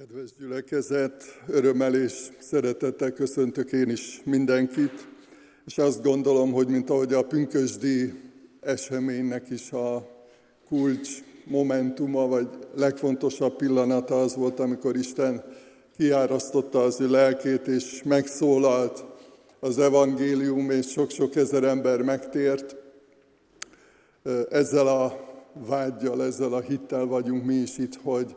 Kedves gyülekezet, örömmel és szeretettel köszöntök én is mindenkit, és azt gondolom, hogy mint ahogy a pünkösdi eseménynek is a kulcs momentuma, vagy legfontosabb pillanata az volt, amikor Isten kiárasztotta az ő lelkét, és megszólalt az evangélium, és sok-sok ezer ember megtért. Ezzel a vágyjal, ezzel a hittel vagyunk mi is itt, hogy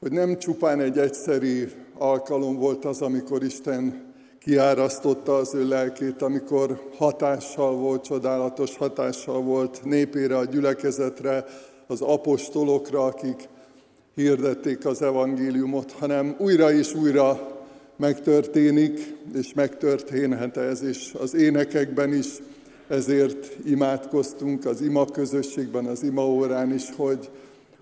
hogy nem csupán egy egyszerű alkalom volt az, amikor Isten kiárasztotta az ő lelkét, amikor hatással volt, csodálatos hatással volt népére, a gyülekezetre, az apostolokra, akik hirdették az evangéliumot, hanem újra és újra megtörténik, és megtörténhet ez, és az énekekben is ezért imádkoztunk az ima közösségben, az ima órán is, hogy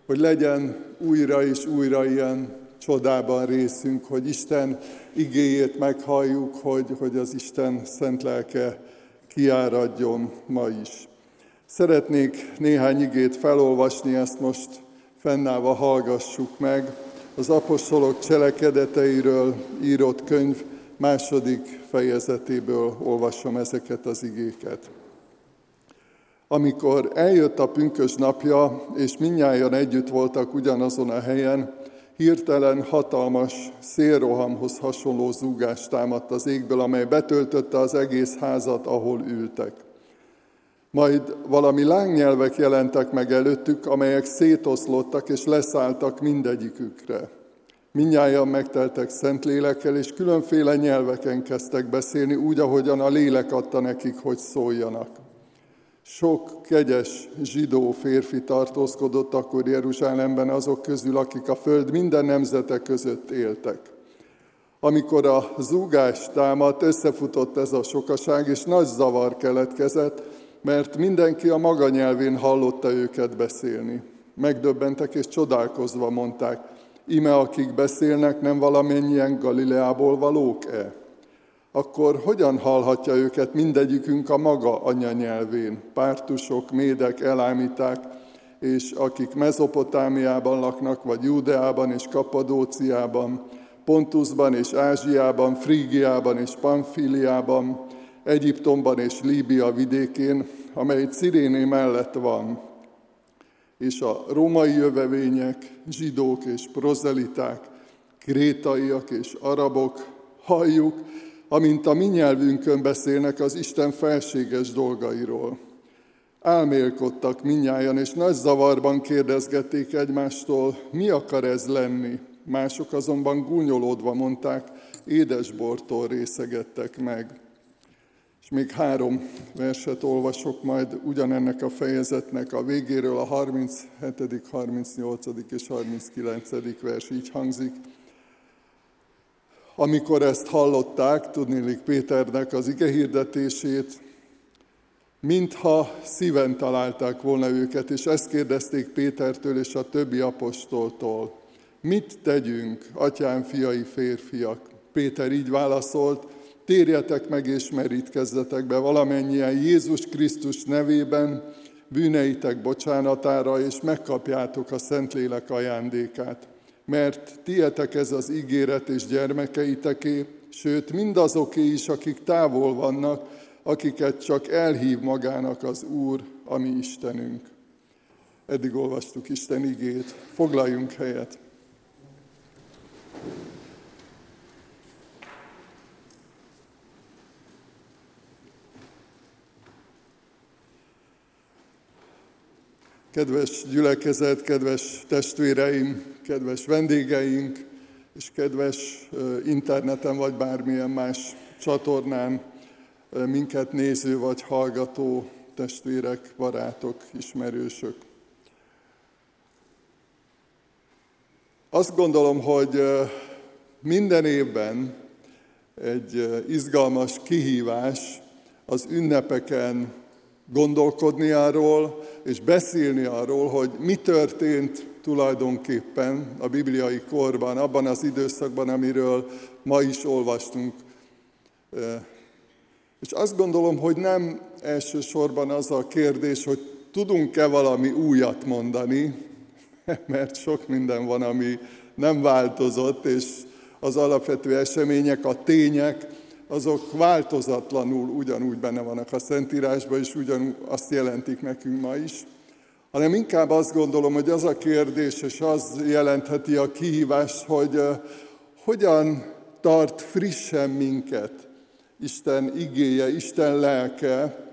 hogy legyen újra és újra ilyen csodában részünk, hogy Isten igéjét meghalljuk, hogy, hogy az Isten szent lelke kiáradjon ma is. Szeretnék néhány igét felolvasni, ezt most fennállva hallgassuk meg. Az apostolok cselekedeteiről írott könyv második fejezetéből olvasom ezeket az igéket. Amikor eljött a pünkös napja, és minnyáján együtt voltak ugyanazon a helyen, hirtelen hatalmas szélrohamhoz hasonló zúgás támadt az égből, amely betöltötte az egész házat, ahol ültek. Majd valami lángnyelvek jelentek meg előttük, amelyek szétoszlottak és leszálltak mindegyikükre. Mindnyájan megteltek szent lélekkel, és különféle nyelveken kezdtek beszélni, úgy, ahogyan a lélek adta nekik, hogy szóljanak. Sok kegyes zsidó férfi tartózkodott akkor Jeruzsálemben azok közül, akik a föld minden nemzete között éltek. Amikor a zúgás támadt, összefutott ez a sokaság, és nagy zavar keletkezett, mert mindenki a maga nyelvén hallotta őket beszélni. Megdöbbentek és csodálkozva mondták, ime akik beszélnek, nem valamennyien Galileából valók-e? Akkor hogyan hallhatja őket mindegyikünk a maga anyanyelvén? Pártusok, médek, elámíták, és akik Mezopotámiában laknak, vagy Júdeában és Kapadóciában, Pontusban és Ázsiában, Frígiában és Pamfiliában, Egyiptomban és Líbia vidékén, amely Ciréné mellett van, és a római jövevények, zsidók és prozeliták, krétaiak és arabok, halljuk, amint a mi nyelvünkön beszélnek az Isten felséges dolgairól. Álmélkodtak minnyájan, és nagy zavarban kérdezgették egymástól, mi akar ez lenni. Mások azonban gúnyolódva mondták, édesbortól részegettek meg. És még három verset olvasok majd ugyanennek a fejezetnek a végéről, a 37., 38. és 39. vers így hangzik. Amikor ezt hallották, tudnélik Péternek az ige hirdetését, mintha szíven találták volna őket, és ezt kérdezték Pétertől és a többi apostoltól. Mit tegyünk, atyám, fiai, férfiak? Péter így válaszolt, térjetek meg és merítkezzetek be valamennyien Jézus Krisztus nevében, bűneitek bocsánatára, és megkapjátok a Szentlélek ajándékát mert tietek ez az ígéret és gyermekeiteké, sőt mindazoké is, akik távol vannak, akiket csak elhív magának az Úr, ami Istenünk. Eddig olvastuk Isten igét, foglaljunk helyet. Kedves gyülekezet, kedves testvéreim, kedves vendégeink, és kedves interneten vagy bármilyen más csatornán minket néző vagy hallgató testvérek, barátok, ismerősök. Azt gondolom, hogy minden évben egy izgalmas kihívás az ünnepeken gondolkodni arról, és beszélni arról, hogy mi történt tulajdonképpen a bibliai korban, abban az időszakban, amiről ma is olvastunk. És azt gondolom, hogy nem elsősorban az a kérdés, hogy tudunk-e valami újat mondani, mert sok minden van, ami nem változott, és az alapvető események, a tények, azok változatlanul ugyanúgy benne vannak a Szentírásban, és ugyanúgy azt jelentik nekünk ma is. Hanem inkább azt gondolom, hogy az a kérdés, és az jelentheti a kihívást, hogy hogyan tart frissen minket Isten igéje, Isten lelke,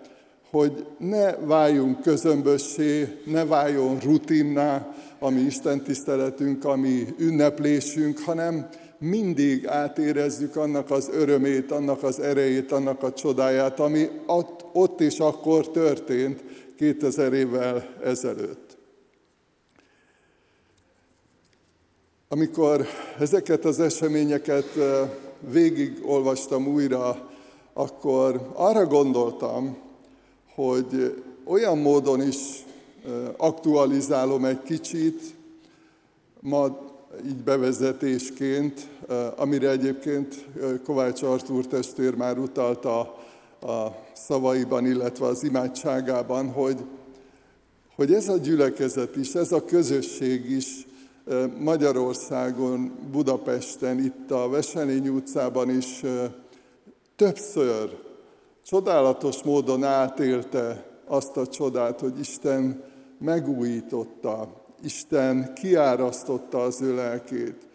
hogy ne váljunk közömbössé, ne váljon rutinná, ami Isten tiszteletünk, ami ünneplésünk, hanem mindig átérezzük annak az örömét, annak az erejét, annak a csodáját, ami ott, ott és akkor történt 2000 évvel ezelőtt. Amikor ezeket az eseményeket végigolvastam újra, akkor arra gondoltam, hogy olyan módon is aktualizálom egy kicsit, ma így bevezetésként, amire egyébként Kovács Artúr testvér már utalta a szavaiban, illetve az imádságában, hogy, hogy ez a gyülekezet is, ez a közösség is Magyarországon, Budapesten, itt a Veselény utcában is többször csodálatos módon átélte azt a csodát, hogy Isten megújította, Isten kiárasztotta az ő lelkét.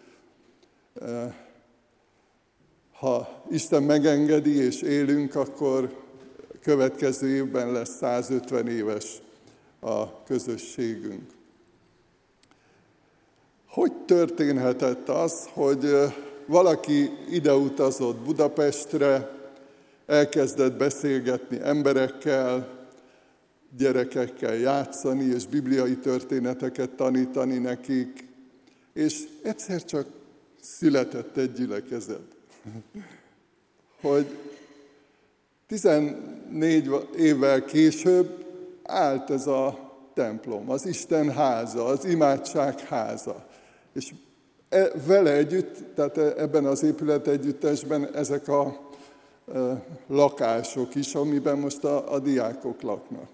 Ha Isten megengedi és élünk, akkor következő évben lesz 150 éves a közösségünk. Hogy történhetett az, hogy valaki ide utazott Budapestre, elkezdett beszélgetni emberekkel, gyerekekkel játszani, és bibliai történeteket tanítani nekik, és egyszer csak született egy gyülekezet. Hogy 14 évvel később állt ez a templom, az Isten háza, az imádság háza. És e, vele együtt, tehát ebben az épület együttesben ezek a lakások is, amiben most a, a diákok laknak.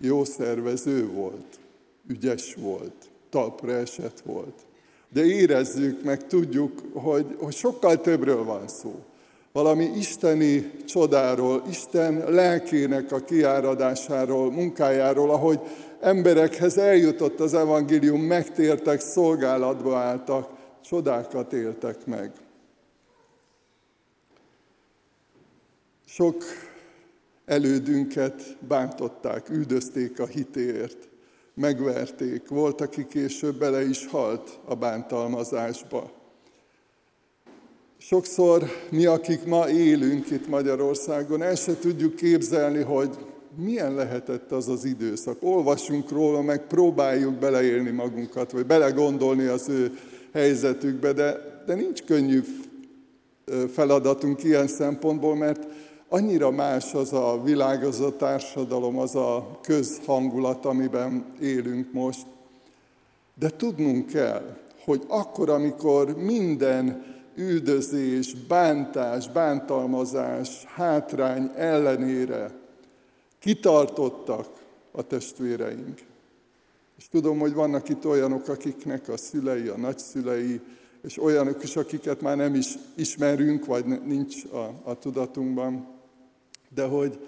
Jó szervező volt, ügyes volt, talpra esett volt. De érezzük, meg tudjuk, hogy, hogy sokkal többről van szó. Valami isteni csodáról, Isten lelkének a kiáradásáról, munkájáról, ahogy emberekhez eljutott az evangélium, megtértek, szolgálatba álltak, csodákat éltek meg. Sok elődünket bántották, üldözték a hitéért, megverték, volt, aki később bele is halt a bántalmazásba. Sokszor mi, akik ma élünk itt Magyarországon, el se tudjuk képzelni, hogy milyen lehetett az az időszak. Olvasunk róla, meg próbáljuk beleélni magunkat, vagy belegondolni az ő helyzetükbe, de, de nincs könnyű feladatunk ilyen szempontból, mert annyira más az a világ, az a társadalom, az a közhangulat, amiben élünk most. De tudnunk kell, hogy akkor, amikor minden üldözés, bántás, bántalmazás, hátrány ellenére kitartottak a testvéreink. És tudom, hogy vannak itt olyanok, akiknek a szülei, a nagyszülei, és olyanok is, akiket már nem is ismerünk, vagy nincs a, a tudatunkban. De hogy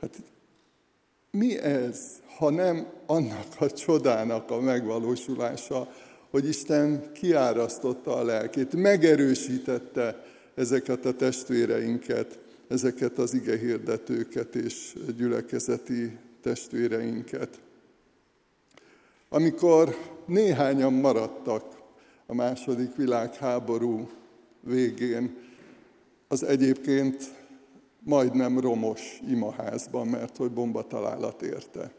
hát mi ez, ha nem annak a csodának a megvalósulása, hogy Isten kiárasztotta a lelkét, megerősítette ezeket a testvéreinket, ezeket az igehirdetőket és gyülekezeti testvéreinket. Amikor néhányan maradtak a második világháború végén, az egyébként majdnem romos imaházban, mert hogy bombatalálat érte.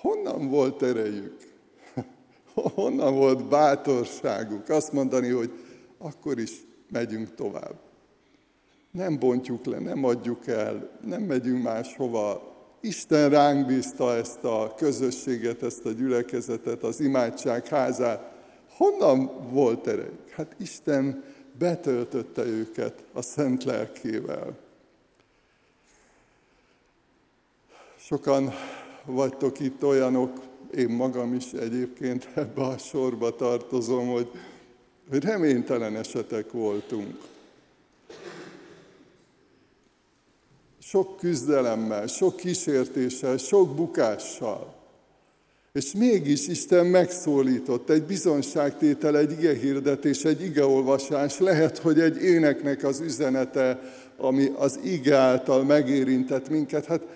Honnan volt erejük? Honnan volt bátorságuk azt mondani, hogy akkor is megyünk tovább. Nem bontjuk le, nem adjuk el, nem megyünk máshova. Isten ránk bízta ezt a közösséget, ezt a gyülekezetet, az imádság házát. Honnan volt erejük? Hát Isten betöltötte őket a szent lelkével. Sokan vagytok itt olyanok, én magam is egyébként ebbe a sorba tartozom, hogy, hogy reménytelen esetek voltunk. Sok küzdelemmel, sok kísértéssel, sok bukással. És mégis Isten megszólított, egy bizonságtétel, egy igehirdetés, egy igeolvasás, lehet, hogy egy éneknek az üzenete, ami az ige által megérintett minket. Hát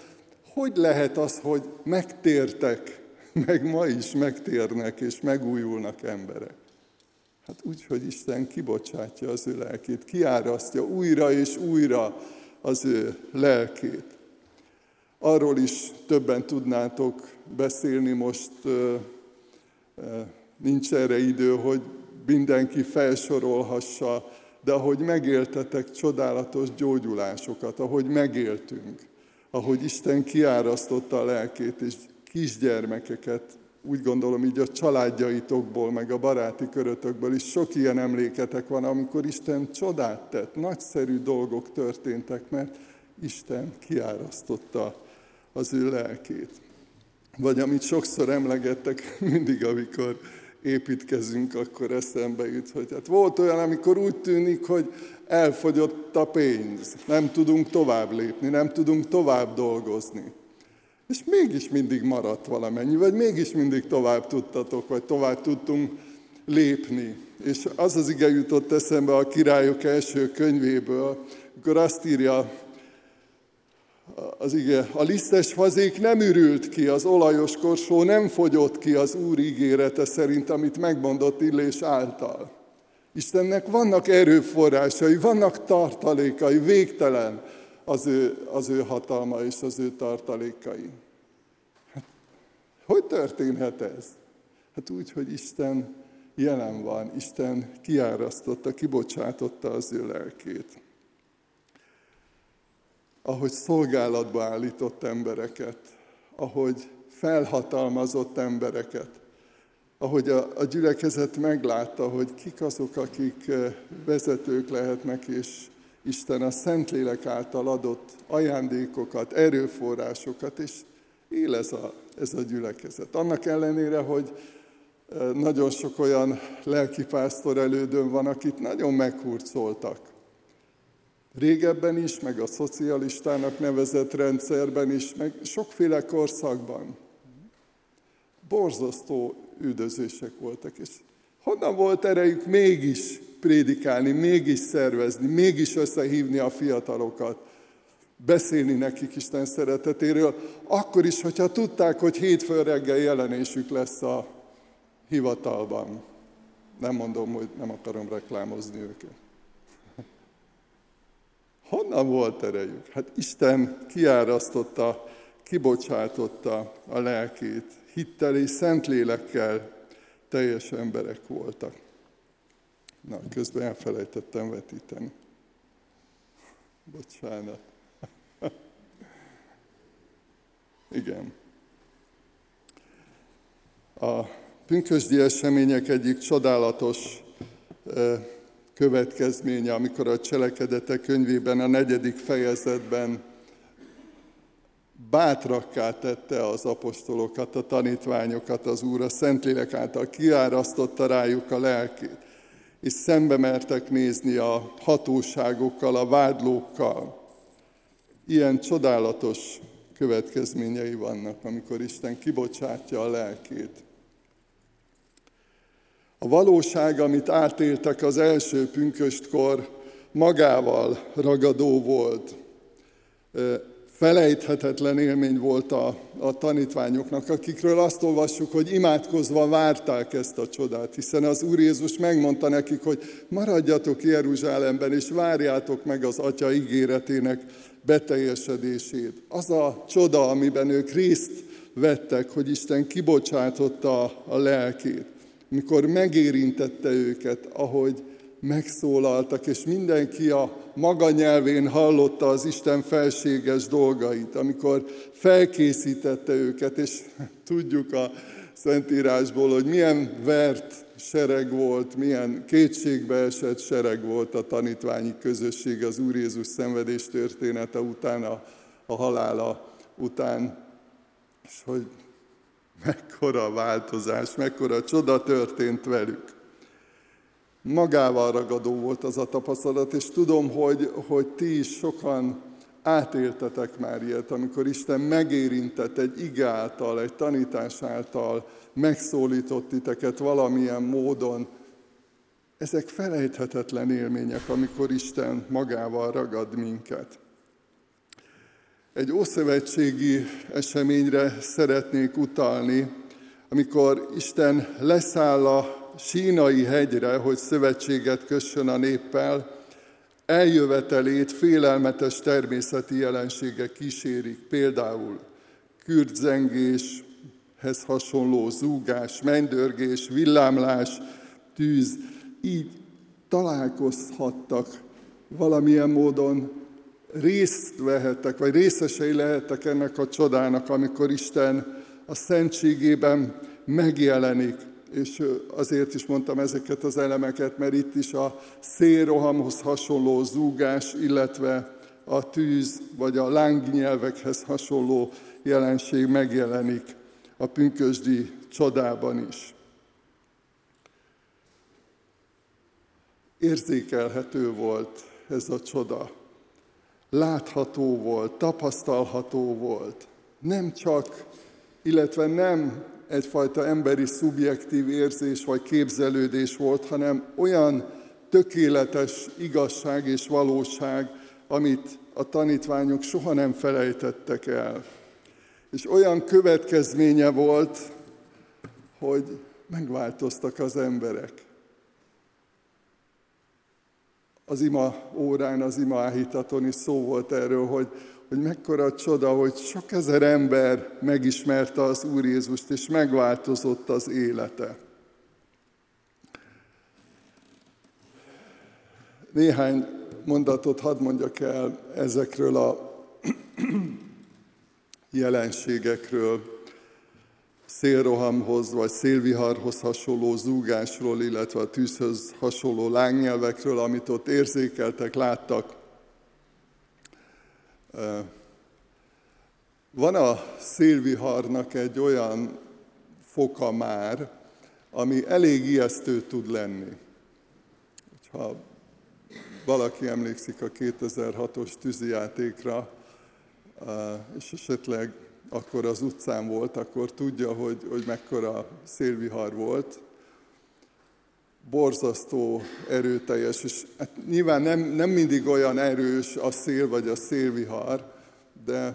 hogy lehet az, hogy megtértek, meg ma is megtérnek és megújulnak emberek? Hát úgy, hogy Isten kibocsátja az ő lelkét, kiárasztja újra és újra az ő lelkét. Arról is többen tudnátok beszélni, most nincs erre idő, hogy mindenki felsorolhassa, de ahogy megéltetek csodálatos gyógyulásokat, ahogy megéltünk, ahogy Isten kiárasztotta a lelkét, és kisgyermekeket, úgy gondolom így a családjaitokból, meg a baráti körötökből is sok ilyen emléketek van, amikor Isten csodát tett, nagyszerű dolgok történtek, mert Isten kiárasztotta az ő lelkét. Vagy amit sokszor emlegettek, mindig, amikor építkezünk, akkor eszembe jut, hogy hát volt olyan, amikor úgy tűnik, hogy elfogyott a pénz, nem tudunk tovább lépni, nem tudunk tovább dolgozni. És mégis mindig maradt valamennyi, vagy mégis mindig tovább tudtatok, vagy tovább tudtunk lépni. És az az ige jutott eszembe a királyok első könyvéből, amikor azt írja az ige, a lisztes fazék nem ürült ki, az olajos korsó nem fogyott ki az Úr ígérete szerint, amit megmondott Illés által. Istennek vannak erőforrásai, vannak tartalékai, végtelen az ő, az ő hatalma és az ő tartalékai. Hát, hogy történhet ez? Hát úgy, hogy Isten jelen van, Isten kiárasztotta, kibocsátotta az ő lelkét ahogy szolgálatba állított embereket, ahogy felhatalmazott embereket, ahogy a, a gyülekezet meglátta, hogy kik azok, akik vezetők lehetnek, és Isten a Szentlélek által adott ajándékokat, erőforrásokat, és él ez a, ez a gyülekezet. Annak ellenére, hogy nagyon sok olyan lelkipásztor elődön van, akit nagyon meghurcoltak. Régebben is, meg a szocialistának nevezett rendszerben is, meg sokféle korszakban. Borzasztó üldözések voltak, és honnan volt erejük mégis prédikálni, mégis szervezni, mégis összehívni a fiatalokat, beszélni nekik Isten szeretetéről, akkor is, hogyha tudták, hogy hétfő reggel jelenésük lesz a hivatalban. Nem mondom, hogy nem akarom reklámozni őket. Honnan volt erejük? Hát Isten kiárasztotta, kibocsátotta a lelkét. Hittel és szentlélekkel teljes emberek voltak. Na, közben elfelejtettem vetíteni. Bocsánat. Igen. A pünkösdi események egyik csodálatos következménye, amikor a cselekedetek könyvében, a negyedik fejezetben bátrakká tette az apostolokat, a tanítványokat az Úr, a Szentlélek által kiárasztotta rájuk a lelkét, és szembe mertek nézni a hatóságokkal, a vádlókkal. Ilyen csodálatos következményei vannak, amikor Isten kibocsátja a lelkét. A valóság, amit átéltek az első pünköstkor, magával ragadó volt. Felejthetetlen élmény volt a, a tanítványoknak, akikről azt olvassuk, hogy imádkozva várták ezt a csodát, hiszen az Úr Jézus megmondta nekik, hogy maradjatok Jeruzsálemben, és várjátok meg az Atya ígéretének beteljesedését. Az a csoda, amiben ők részt vettek, hogy Isten kibocsátotta a lelkét mikor megérintette őket, ahogy megszólaltak, és mindenki a maga nyelvén hallotta az Isten felséges dolgait, amikor felkészítette őket, és tudjuk a Szentírásból, hogy milyen vert sereg volt, milyen kétségbe esett sereg volt a tanítványi közösség az Úr Jézus szenvedés története után, a, a halála után, és hogy mekkora változás, mekkora csoda történt velük. Magával ragadó volt az a tapasztalat, és tudom, hogy, hogy ti is sokan átéltetek már ilyet, amikor Isten megérintett egy ige által, egy tanítás által, megszólított titeket valamilyen módon. Ezek felejthetetlen élmények, amikor Isten magával ragad minket. Egy ószövetségi eseményre szeretnék utalni, amikor Isten leszáll a sínai hegyre, hogy szövetséget kössön a néppel, eljövetelét félelmetes természeti jelenségek kísérik, például kürtzengéshez hasonló zúgás, mennydörgés, villámlás, tűz, így találkozhattak valamilyen módon részt vehettek, vagy részesei lehettek ennek a csodának, amikor Isten a szentségében megjelenik. És azért is mondtam ezeket az elemeket, mert itt is a szélrohamhoz hasonló zúgás, illetve a tűz vagy a lángnyelvekhez hasonló jelenség megjelenik a pünkösdi csodában is. Érzékelhető volt ez a csoda látható volt, tapasztalható volt. Nem csak, illetve nem egyfajta emberi szubjektív érzés vagy képzelődés volt, hanem olyan tökéletes igazság és valóság, amit a tanítványok soha nem felejtettek el. És olyan következménye volt, hogy megváltoztak az emberek az ima órán, az ima áhítaton is szó volt erről, hogy, hogy mekkora csoda, hogy sok ezer ember megismerte az Úr Jézust, és megváltozott az élete. Néhány mondatot hadd mondjak el ezekről a jelenségekről szélrohamhoz vagy szélviharhoz hasonló zúgásról, illetve a tűzhöz hasonló lángnyelvekről, amit ott érzékeltek, láttak. Van a szélviharnak egy olyan foka már, ami elég ijesztő tud lenni. Ha valaki emlékszik a 2006-os tűzijátékra, és esetleg akkor az utcán volt, akkor tudja, hogy, hogy mekkora szélvihar volt. Borzasztó erőteljes, és hát nyilván nem, nem mindig olyan erős a szél vagy a szélvihar, de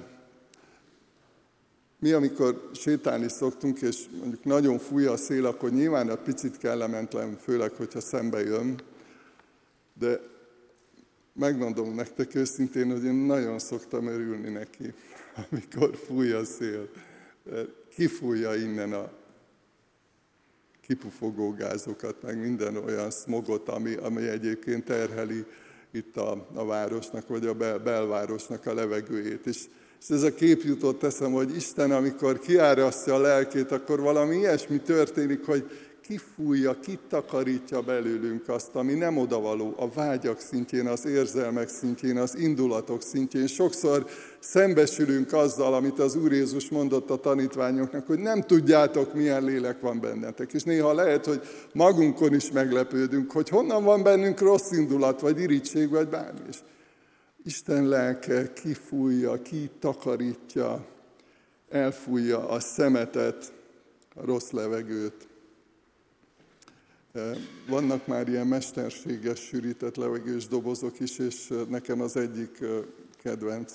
mi, amikor sétálni szoktunk, és mondjuk nagyon fúj a szél, akkor nyilván a picit kellemetlen, főleg, hogyha szembe jön, de megmondom nektek őszintén, hogy én nagyon szoktam örülni neki amikor fúj a szél. Kifújja innen a kipufogó gázokat, meg minden olyan smogot, ami, ami egyébként terheli itt a, a városnak, vagy a bel, belvárosnak a levegőjét. És, és ez a kép jutott eszem, hogy Isten, amikor kiárasztja a lelkét, akkor valami ilyesmi történik, hogy kifújja, kitakarítja belőlünk azt, ami nem odavaló, a vágyak szintjén, az érzelmek szintjén, az indulatok szintjén. Sokszor szembesülünk azzal, amit az Úr Jézus mondott a tanítványoknak, hogy nem tudjátok, milyen lélek van bennetek. És néha lehet, hogy magunkon is meglepődünk, hogy honnan van bennünk rossz indulat, vagy irítség, vagy bármi. És Isten lelke kifújja, kitakarítja, elfújja a szemetet, a rossz levegőt. Vannak már ilyen mesterséges sűrített levegős dobozok is, és nekem az egyik kedvenc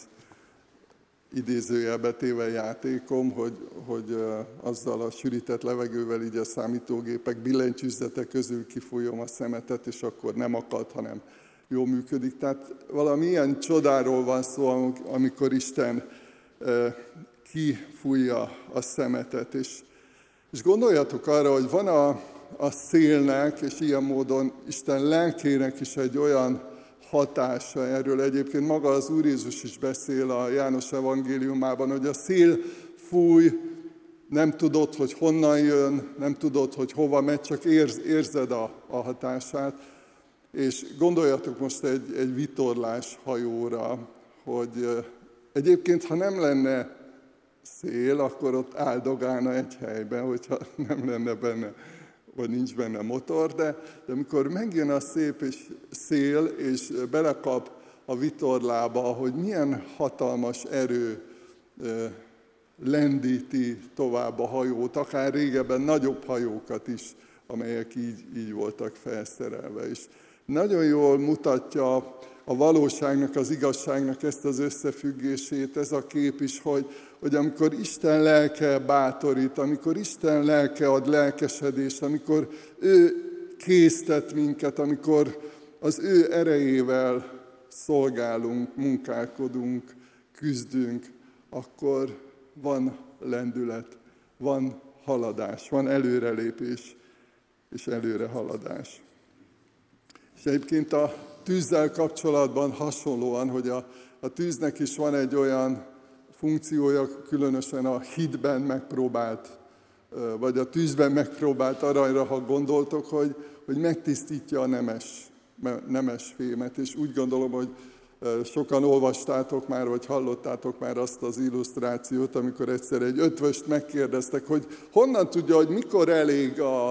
idézőjelbe téve játékom, hogy, hogy azzal a sűrített levegővel így a számítógépek billentyűzete közül kifújom a szemetet, és akkor nem akad, hanem jól működik. Tehát valami ilyen csodáról van szó, amikor Isten kifújja a szemetet. És, és gondoljatok arra, hogy van a, a szélnek, és ilyen módon Isten lelkének is egy olyan hatása erről. Egyébként maga az Úr Jézus is beszél a János evangéliumában, hogy a szél fúj, nem tudod, hogy honnan jön, nem tudod, hogy hova megy, csak érz, érzed a, a hatását. És gondoljatok most egy, egy vitorlás hajóra, hogy egyébként, ha nem lenne szél, akkor ott áldogálna egy helyben, hogyha nem lenne benne, vagy nincs benne motor, de, de amikor megjön a szép és szél, és belekap a vitorlába, hogy milyen hatalmas erő lendíti tovább a hajót, akár régebben nagyobb hajókat is, amelyek így, így voltak felszerelve. És nagyon jól mutatja a valóságnak, az igazságnak ezt az összefüggését, ez a kép is, hogy, hogy amikor Isten lelke bátorít, amikor Isten lelke ad lelkesedést, amikor ő késztet minket, amikor az ő erejével szolgálunk, munkálkodunk, küzdünk, akkor van lendület, van haladás, van előrelépés és előre haladás. És egyébként a tűzzel kapcsolatban hasonlóan, hogy a, a tűznek is van egy olyan funkciója, különösen a hitben megpróbált, vagy a tűzben megpróbált aranyra, ha gondoltok, hogy, hogy megtisztítja a nemes, nemes fémet. És úgy gondolom, hogy Sokan olvastátok már, vagy hallottátok már azt az illusztrációt, amikor egyszer egy ötvöst megkérdeztek, hogy honnan tudja, hogy mikor elég a,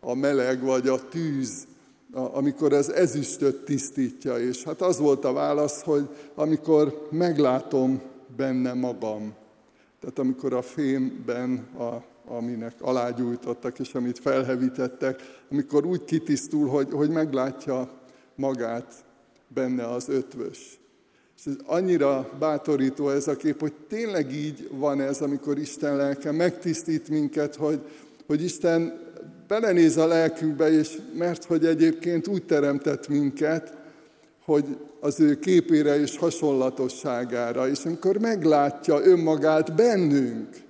a meleg vagy a tűz, amikor az ezüstöt tisztítja. És hát az volt a válasz, hogy amikor meglátom benne magam. Tehát amikor a fémben, a, aminek alágyújtottak, és amit felhevítettek, amikor úgy kitisztul, hogy, hogy meglátja magát benne az ötvös. És ez annyira bátorító ez a kép, hogy tényleg így van ez, amikor Isten lelke megtisztít minket, hogy, hogy Isten belenéz a lelkünkbe, és mert hogy egyébként úgy teremtett minket, hogy az ő képére és hasonlatosságára, és amikor meglátja önmagát bennünk,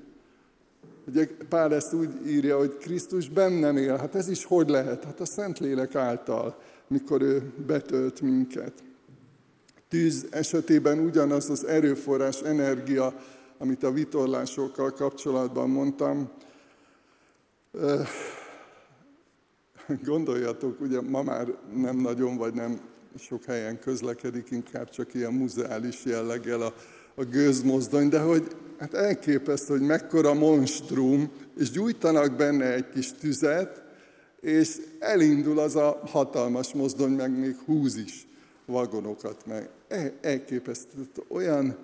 Ugye Pál ezt úgy írja, hogy Krisztus bennem él. Hát ez is hogy lehet? Hát a Szentlélek által mikor ő betölt minket. Tűz esetében ugyanaz az erőforrás, energia, amit a vitorlásokkal kapcsolatban mondtam. Gondoljatok, ugye ma már nem nagyon, vagy nem sok helyen közlekedik, inkább csak ilyen muzeális jelleggel a, a gőzmozdony, de hogy hát elképesztő, hogy mekkora monstrum, és gyújtanak benne egy kis tüzet, és elindul az a hatalmas mozdony, meg még húz is vagonokat, meg e, elképesztő. Olyan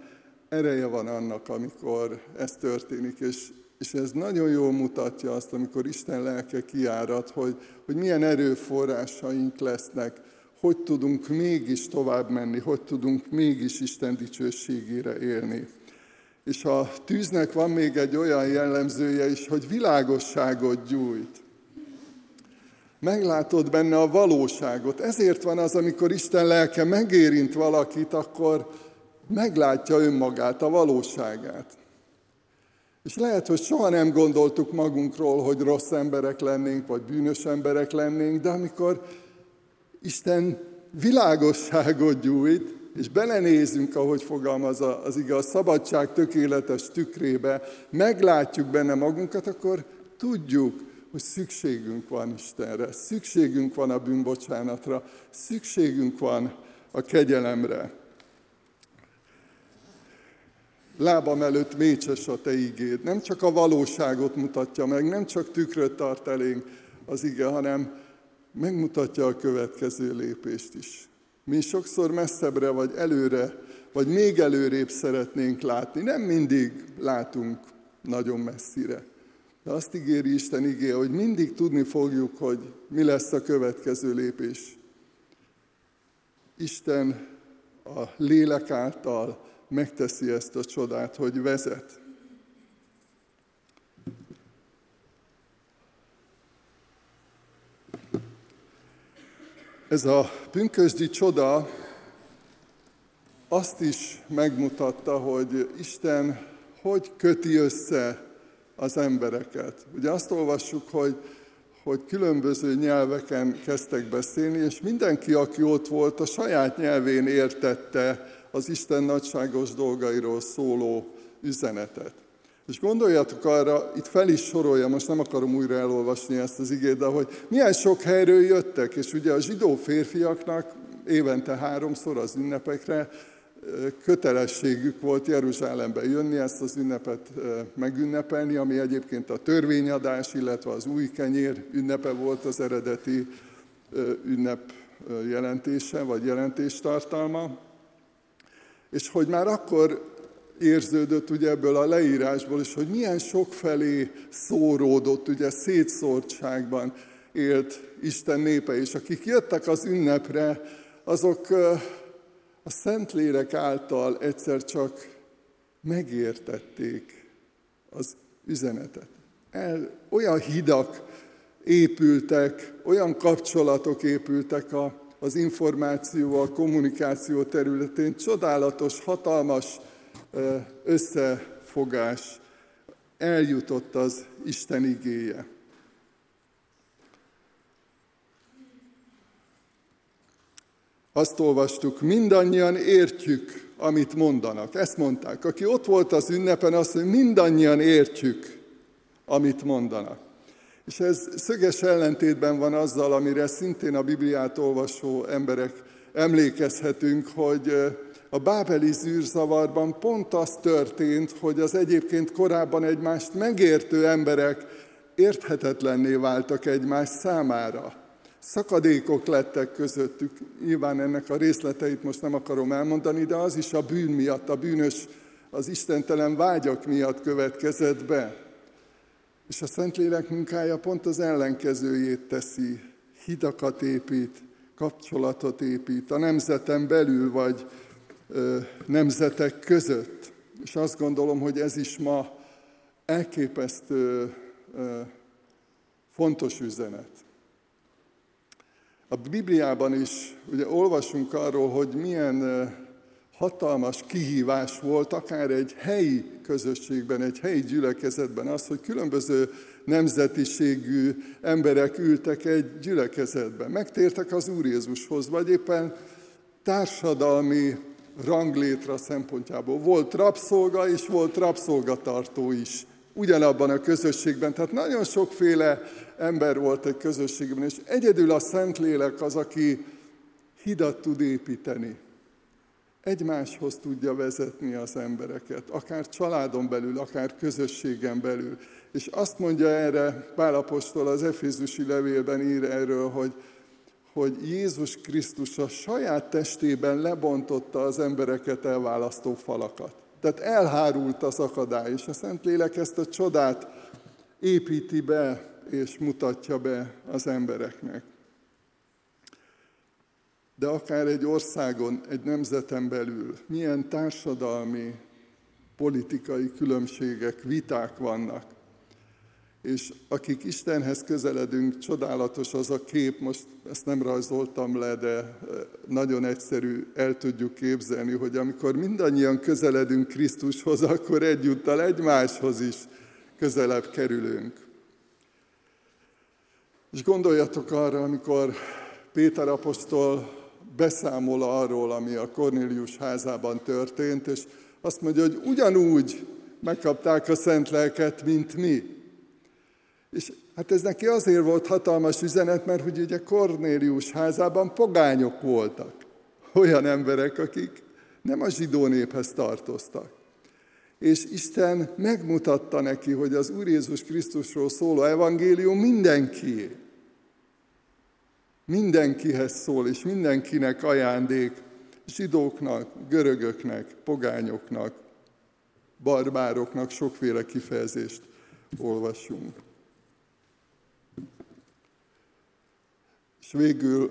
ereje van annak, amikor ez történik, és, és ez nagyon jól mutatja azt, amikor Isten lelke kiárad, hogy, hogy milyen erőforrásaink lesznek, hogy tudunk mégis tovább menni, hogy tudunk mégis Isten dicsőségére élni. És a tűznek van még egy olyan jellemzője is, hogy világosságot gyújt meglátod benne a valóságot. Ezért van az, amikor Isten lelke megérint valakit, akkor meglátja önmagát, a valóságát. És lehet, hogy soha nem gondoltuk magunkról, hogy rossz emberek lennénk, vagy bűnös emberek lennénk, de amikor Isten világosságot gyújt, és belenézünk, ahogy fogalmaz az igaz, szabadság tökéletes tükrébe, meglátjuk benne magunkat, akkor tudjuk, hogy szükségünk van Istenre, szükségünk van a bűnbocsánatra, szükségünk van a kegyelemre. Lábam előtt mécses a te igéd. Nem csak a valóságot mutatja meg, nem csak tükröt tart elénk az ige, hanem megmutatja a következő lépést is. Mi sokszor messzebbre, vagy előre, vagy még előrébb szeretnénk látni. Nem mindig látunk nagyon messzire. De azt ígéri Isten igé, hogy mindig tudni fogjuk, hogy mi lesz a következő lépés. Isten a lélek által megteszi ezt a csodát, hogy vezet. Ez a pünkösdi csoda azt is megmutatta, hogy Isten hogy köti össze az embereket. Ugye azt olvassuk, hogy, hogy különböző nyelveken kezdtek beszélni, és mindenki, aki ott volt, a saját nyelvén értette az Isten nagyságos dolgairól szóló üzenetet. És gondoljatok arra, itt fel is sorolja, most nem akarom újra elolvasni ezt az igét, de hogy milyen sok helyről jöttek, és ugye a zsidó férfiaknak évente háromszor az ünnepekre kötelességük volt Jeruzsálembe jönni, ezt az ünnepet megünnepelni, ami egyébként a törvényadás, illetve az új kenyér ünnepe volt az eredeti ünnep jelentése, vagy jelentéstartalma. És hogy már akkor érződött ugye ebből a leírásból is, hogy milyen sokfelé szóródott, ugye szétszórtságban élt Isten népe, és akik jöttek az ünnepre, azok a Szentlélek által egyszer csak megértették az üzenetet. El, olyan hidak épültek, olyan kapcsolatok épültek a, az információ, a kommunikáció területén, csodálatos, hatalmas összefogás eljutott az Isten igéje. Azt olvastuk, mindannyian értjük, amit mondanak. Ezt mondták. Aki ott volt az ünnepen, azt mondja, mindannyian értjük, amit mondanak. És ez szöges ellentétben van azzal, amire szintén a Bibliát olvasó emberek emlékezhetünk, hogy a bábeli zűrzavarban pont az történt, hogy az egyébként korábban egymást megértő emberek érthetetlenné váltak egymás számára. Szakadékok lettek közöttük, nyilván ennek a részleteit most nem akarom elmondani, de az is a bűn miatt, a bűnös, az istentelen vágyak miatt következett be. És a Szentlélek munkája pont az ellenkezőjét teszi, hidakat épít, kapcsolatot épít a nemzeten belül, vagy nemzetek között. És azt gondolom, hogy ez is ma elképesztő fontos üzenet. A Bibliában is ugye olvasunk arról, hogy milyen hatalmas kihívás volt akár egy helyi közösségben, egy helyi gyülekezetben az, hogy különböző nemzetiségű emberek ültek egy gyülekezetben. Megtértek az Úr Jézushoz, vagy éppen társadalmi ranglétra szempontjából. Volt rabszolga, és volt rabszolgatartó is ugyanabban a közösségben. Tehát nagyon sokféle ember volt egy közösségben, és egyedül a Szentlélek az, aki hidat tud építeni. Egymáshoz tudja vezetni az embereket, akár családon belül, akár közösségen belül. És azt mondja erre Pálapostól az Efézusi levélben ír erről, hogy, hogy Jézus Krisztus a saját testében lebontotta az embereket elválasztó falakat. Tehát elhárult az akadály, és a Szentlélek ezt a csodát építi be, és mutatja be az embereknek. De akár egy országon, egy nemzeten belül milyen társadalmi, politikai különbségek, viták vannak, és akik Istenhez közeledünk, csodálatos az a kép, most ezt nem rajzoltam le, de nagyon egyszerű, el tudjuk képzelni, hogy amikor mindannyian közeledünk Krisztushoz, akkor egyúttal egymáshoz is közelebb kerülünk. És gondoljatok arra, amikor Péter apostol beszámol arról, ami a Kornélius házában történt, és azt mondja, hogy ugyanúgy megkapták a szent lelket, mint mi. És hát ez neki azért volt hatalmas üzenet, mert hogy ugye Kornélius házában pogányok voltak. Olyan emberek, akik nem a zsidó néphez tartoztak. És Isten megmutatta neki, hogy az Úr Jézus Krisztusról szóló evangélium mindenkié. Mindenkihez szól, és mindenkinek ajándék, zsidóknak, görögöknek, pogányoknak, barbároknak, sokféle kifejezést olvasunk. És végül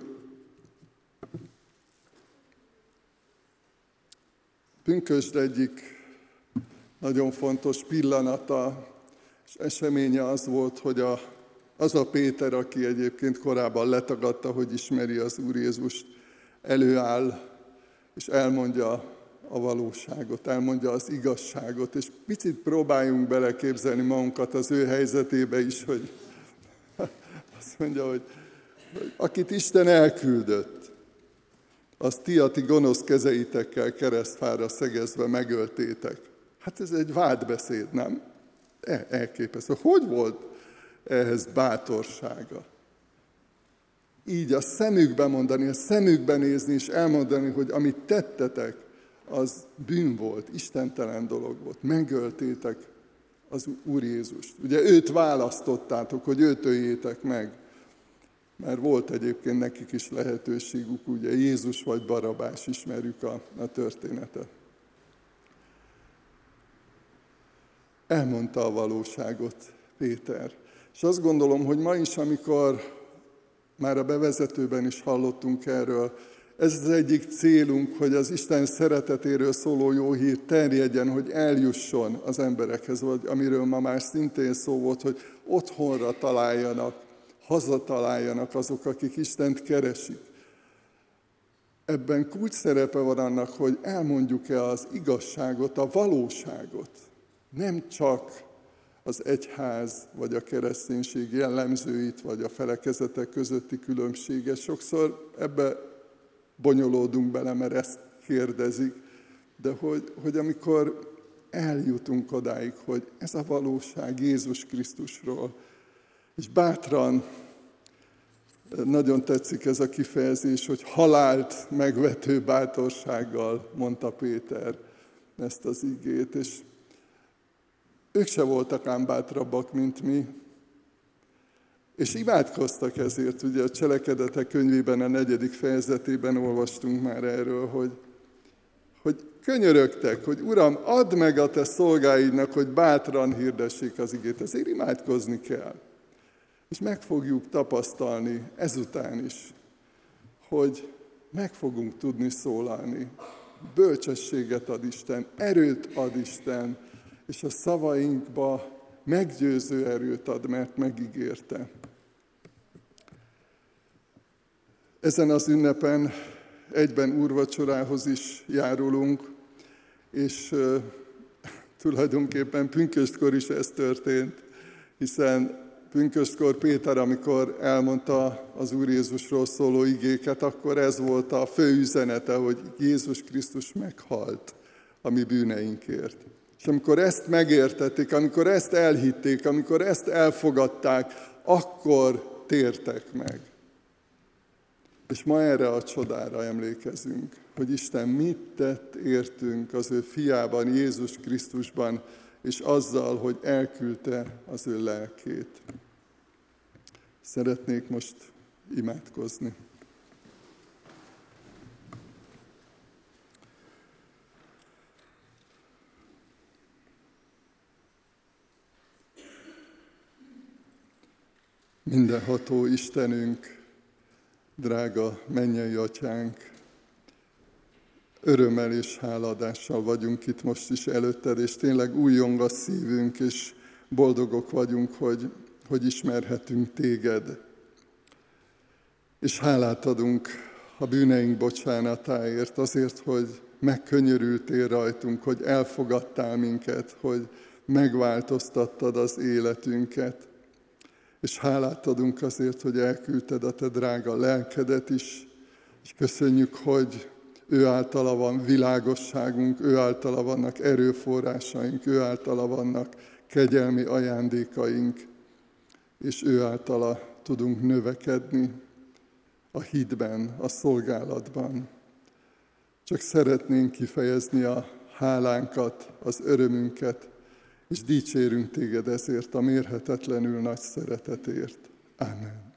pünkösd egyik nagyon fontos pillanata és eseménye az volt, hogy a, az a Péter, aki egyébként korábban letagadta, hogy ismeri az Úr Jézust, előáll és elmondja a valóságot, elmondja az igazságot, és picit próbáljunk beleképzelni magunkat az ő helyzetébe is, hogy azt mondja, hogy akit Isten elküldött, azt ti a ti gonosz kezeitekkel keresztfára szegezve megöltétek. Hát ez egy vádbeszéd, nem? E, elképesztő. Hogy volt ehhez bátorsága? Így a szemükbe mondani, a szemükbe nézni és elmondani, hogy amit tettetek, az bűn volt, istentelen dolog volt. Megöltétek az Úr Jézust. Ugye őt választottátok, hogy őt öljétek meg. Mert volt egyébként nekik is lehetőségük, ugye Jézus vagy Barabás, ismerjük a, a történetet. Elmondta a valóságot Péter. És azt gondolom, hogy ma is, amikor már a bevezetőben is hallottunk erről, ez az egyik célunk, hogy az Isten szeretetéről szóló jó hír terjedjen, hogy eljusson az emberekhez, vagy amiről ma már szintén szó volt, hogy otthonra találjanak, hazataláljanak azok, akik Istent keresik. Ebben kulcs szerepe van annak, hogy elmondjuk-e az igazságot, a valóságot. Nem csak az egyház vagy a kereszténység jellemzőit, vagy a felekezetek közötti különbséget. Sokszor ebbe bonyolódunk bele, mert ezt kérdezik, de hogy, hogy amikor eljutunk odáig, hogy ez a valóság Jézus Krisztusról, és bátran, nagyon tetszik ez a kifejezés, hogy halált megvető bátorsággal, mondta Péter ezt az igét, és ők se voltak ám bátrabbak, mint mi. És imádkoztak ezért, ugye a cselekedetek könyvében, a negyedik fejezetében olvastunk már erről, hogy, hogy könyörögtek, hogy Uram, add meg a te szolgáidnak, hogy bátran hirdessék az igét. Ezért imádkozni kell. És meg fogjuk tapasztalni ezután is, hogy meg fogunk tudni szólalni. Bölcsességet ad Isten, erőt ad Isten, és a szavainkba meggyőző erőt ad, mert megígérte. Ezen az ünnepen egyben úrvacsorához is járulunk, és tulajdonképpen pünköstkor is ez történt, hiszen pünköstkor Péter, amikor elmondta az Úr Jézusról szóló igéket, akkor ez volt a fő üzenete, hogy Jézus Krisztus meghalt a mi bűneinkért. És amikor ezt megértették, amikor ezt elhitték, amikor ezt elfogadták, akkor tértek meg. És ma erre a csodára emlékezünk, hogy Isten mit tett értünk az ő fiában, Jézus Krisztusban, és azzal, hogy elküldte az ő lelkét. Szeretnék most imádkozni. Mindenható Istenünk, drága mennyei atyánk, örömmel és háladással vagyunk itt most is előtted, és tényleg újjong a szívünk, és boldogok vagyunk, hogy, hogy ismerhetünk téged. És hálát adunk a bűneink bocsánatáért, azért, hogy megkönyörültél rajtunk, hogy elfogadtál minket, hogy megváltoztattad az életünket és hálát adunk azért, hogy elküldted a te drága lelkedet is, és köszönjük, hogy ő általa van világosságunk, ő általa vannak erőforrásaink, ő általa vannak kegyelmi ajándékaink, és ő általa tudunk növekedni a hitben, a szolgálatban. Csak szeretnénk kifejezni a hálánkat, az örömünket, és dicsérünk téged ezért a mérhetetlenül nagy szeretetért. Amen.